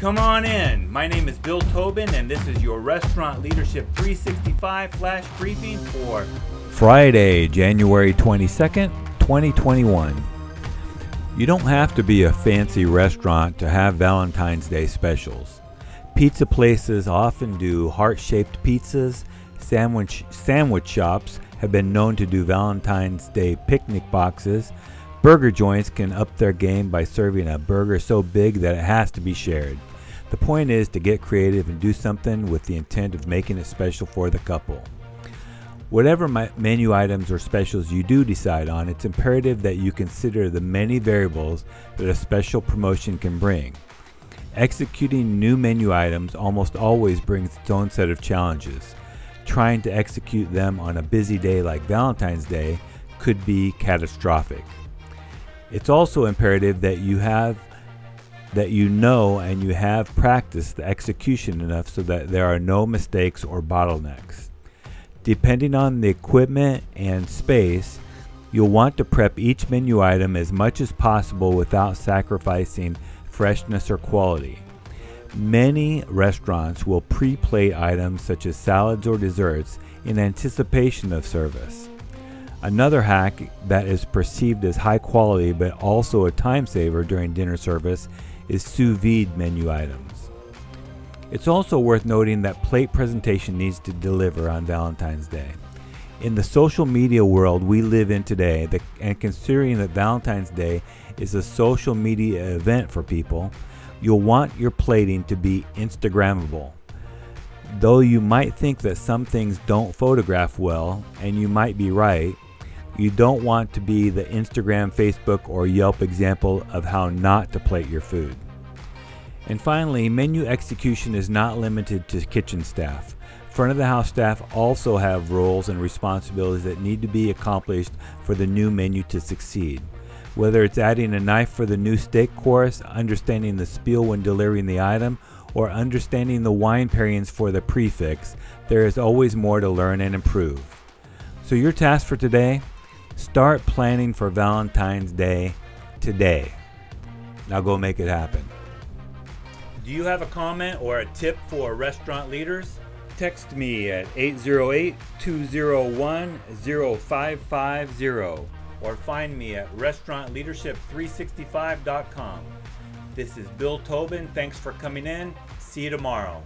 Come on in. My name is Bill Tobin, and this is your Restaurant Leadership 365 flash briefing for Friday, January 22nd, 2021. You don't have to be a fancy restaurant to have Valentine's Day specials. Pizza places often do heart-shaped pizzas. Sandwich sandwich shops have been known to do Valentine's Day picnic boxes. Burger joints can up their game by serving a burger so big that it has to be shared. The point is to get creative and do something with the intent of making it special for the couple. Whatever menu items or specials you do decide on, it's imperative that you consider the many variables that a special promotion can bring. Executing new menu items almost always brings its own set of challenges. Trying to execute them on a busy day like Valentine's Day could be catastrophic. It's also imperative that you have that you know and you have practiced the execution enough so that there are no mistakes or bottlenecks. Depending on the equipment and space, you'll want to prep each menu item as much as possible without sacrificing freshness or quality. Many restaurants will pre plate items such as salads or desserts in anticipation of service. Another hack that is perceived as high quality but also a time saver during dinner service is sous vide menu items. It's also worth noting that plate presentation needs to deliver on Valentine's Day. In the social media world we live in today, the, and considering that Valentine's Day is a social media event for people, you'll want your plating to be Instagrammable. Though you might think that some things don't photograph well, and you might be right, you don't want to be the Instagram, Facebook, or Yelp example of how not to plate your food. And finally, menu execution is not limited to kitchen staff. Front of the house staff also have roles and responsibilities that need to be accomplished for the new menu to succeed. Whether it's adding a knife for the new steak course, understanding the spiel when delivering the item, or understanding the wine pairings for the prix fixe, there is always more to learn and improve. So, your task for today Start planning for Valentine's Day today. Now go make it happen. Do you have a comment or a tip for restaurant leaders? Text me at 808 201 0550 or find me at restaurantleadership365.com. This is Bill Tobin. Thanks for coming in. See you tomorrow.